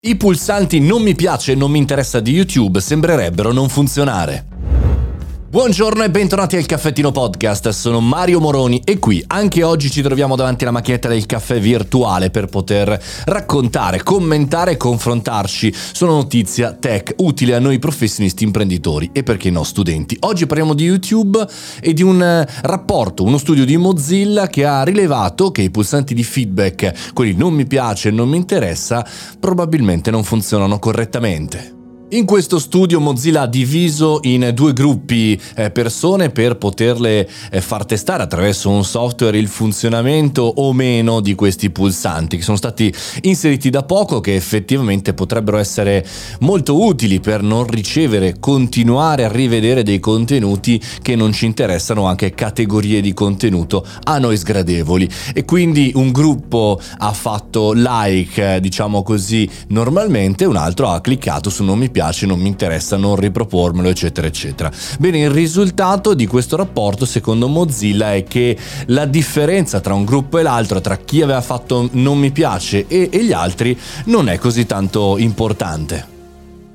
I pulsanti non mi piace e non mi interessa di YouTube sembrerebbero non funzionare. Buongiorno e bentornati al Caffettino Podcast, sono Mario Moroni e qui anche oggi ci troviamo davanti alla macchinetta del caffè virtuale per poter raccontare, commentare e confrontarci su una notizia tech utile a noi professionisti imprenditori e perché no studenti. Oggi parliamo di YouTube e di un eh, rapporto, uno studio di Mozilla che ha rilevato che i pulsanti di feedback, quelli non mi piace e non mi interessa, probabilmente non funzionano correttamente. In questo studio Mozilla ha diviso in due gruppi eh, persone per poterle eh, far testare attraverso un software il funzionamento o meno di questi pulsanti che sono stati inseriti da poco che effettivamente potrebbero essere molto utili per non ricevere, continuare a rivedere dei contenuti che non ci interessano, anche categorie di contenuto a noi sgradevoli. E quindi un gruppo ha fatto like, eh, diciamo così, normalmente, un altro ha cliccato su non mi piace piace, non mi interessa, non ripropormelo, eccetera, eccetera. Bene, il risultato di questo rapporto, secondo Mozilla, è che la differenza tra un gruppo e l'altro, tra chi aveva fatto non mi piace e, e gli altri, non è così tanto importante.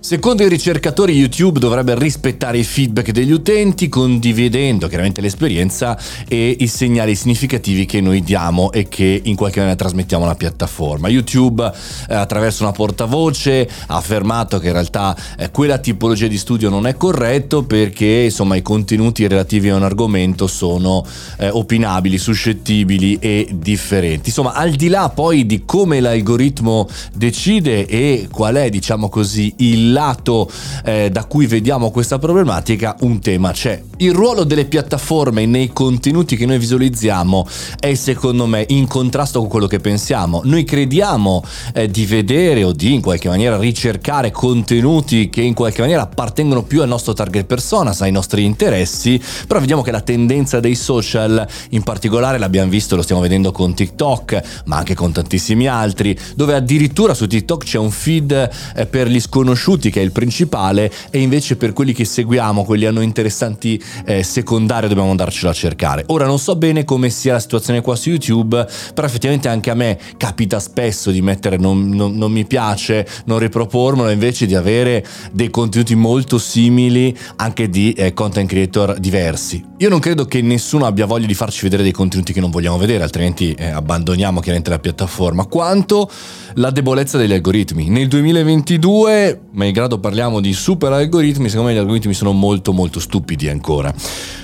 Secondo i ricercatori YouTube dovrebbe rispettare i feedback degli utenti condividendo chiaramente l'esperienza e i segnali significativi che noi diamo e che in qualche maniera trasmettiamo alla piattaforma. YouTube eh, attraverso una portavoce ha affermato che in realtà eh, quella tipologia di studio non è corretto perché insomma i contenuti relativi a un argomento sono eh, opinabili, suscettibili e differenti. Insomma al di là poi di come l'algoritmo decide e qual è diciamo così il lato eh, da cui vediamo questa problematica, un tema c'è. Il ruolo delle piattaforme nei contenuti che noi visualizziamo è secondo me in contrasto con quello che pensiamo. Noi crediamo eh, di vedere o di in qualche maniera ricercare contenuti che in qualche maniera appartengono più al nostro target persona, ai nostri interessi, però vediamo che la tendenza dei social, in particolare l'abbiamo visto, lo stiamo vedendo con TikTok, ma anche con tantissimi altri, dove addirittura su TikTok c'è un feed eh, per gli sconosciuti che è il principale e invece per quelli che seguiamo, quelli noi interessanti eh, secondari dobbiamo andarcelo a cercare. Ora non so bene come sia la situazione qua su YouTube, però effettivamente anche a me capita spesso di mettere non, non, non mi piace, non ripropormelo invece di avere dei contenuti molto simili anche di eh, content creator diversi. Io non credo che nessuno abbia voglia di farci vedere dei contenuti che non vogliamo vedere, altrimenti eh, abbandoniamo chiaramente la piattaforma. Quanto la debolezza degli algoritmi. Nel 2022, malgrado parliamo di super algoritmi, secondo me gli algoritmi sono molto molto stupidi ancora.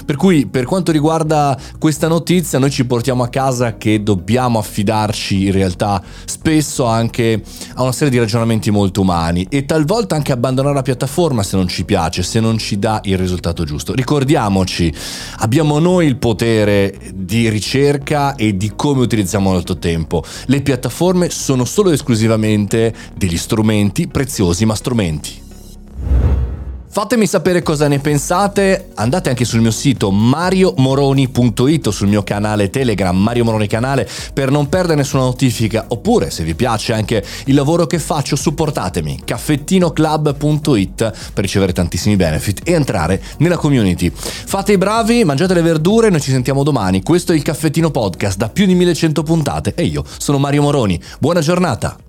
Per cui per quanto riguarda questa notizia noi ci portiamo a casa che dobbiamo affidarci in realtà spesso anche a una serie di ragionamenti molto umani e talvolta anche abbandonare la piattaforma se non ci piace, se non ci dà il risultato giusto. Ricordiamoci, abbiamo noi il potere di ricerca e di come utilizziamo il nostro tempo. Le piattaforme sono solo esclusivamente degli strumenti preziosi, ma strumenti. Fatemi sapere cosa ne pensate, andate anche sul mio sito mariomoroni.it o sul mio canale Telegram Mario Moroni Canale per non perdere nessuna notifica oppure se vi piace anche il lavoro che faccio supportatemi caffettinoclub.it per ricevere tantissimi benefit e entrare nella community. Fate i bravi, mangiate le verdure, noi ci sentiamo domani. Questo è il Caffettino Podcast da più di 1100 puntate e io sono Mario Moroni. Buona giornata!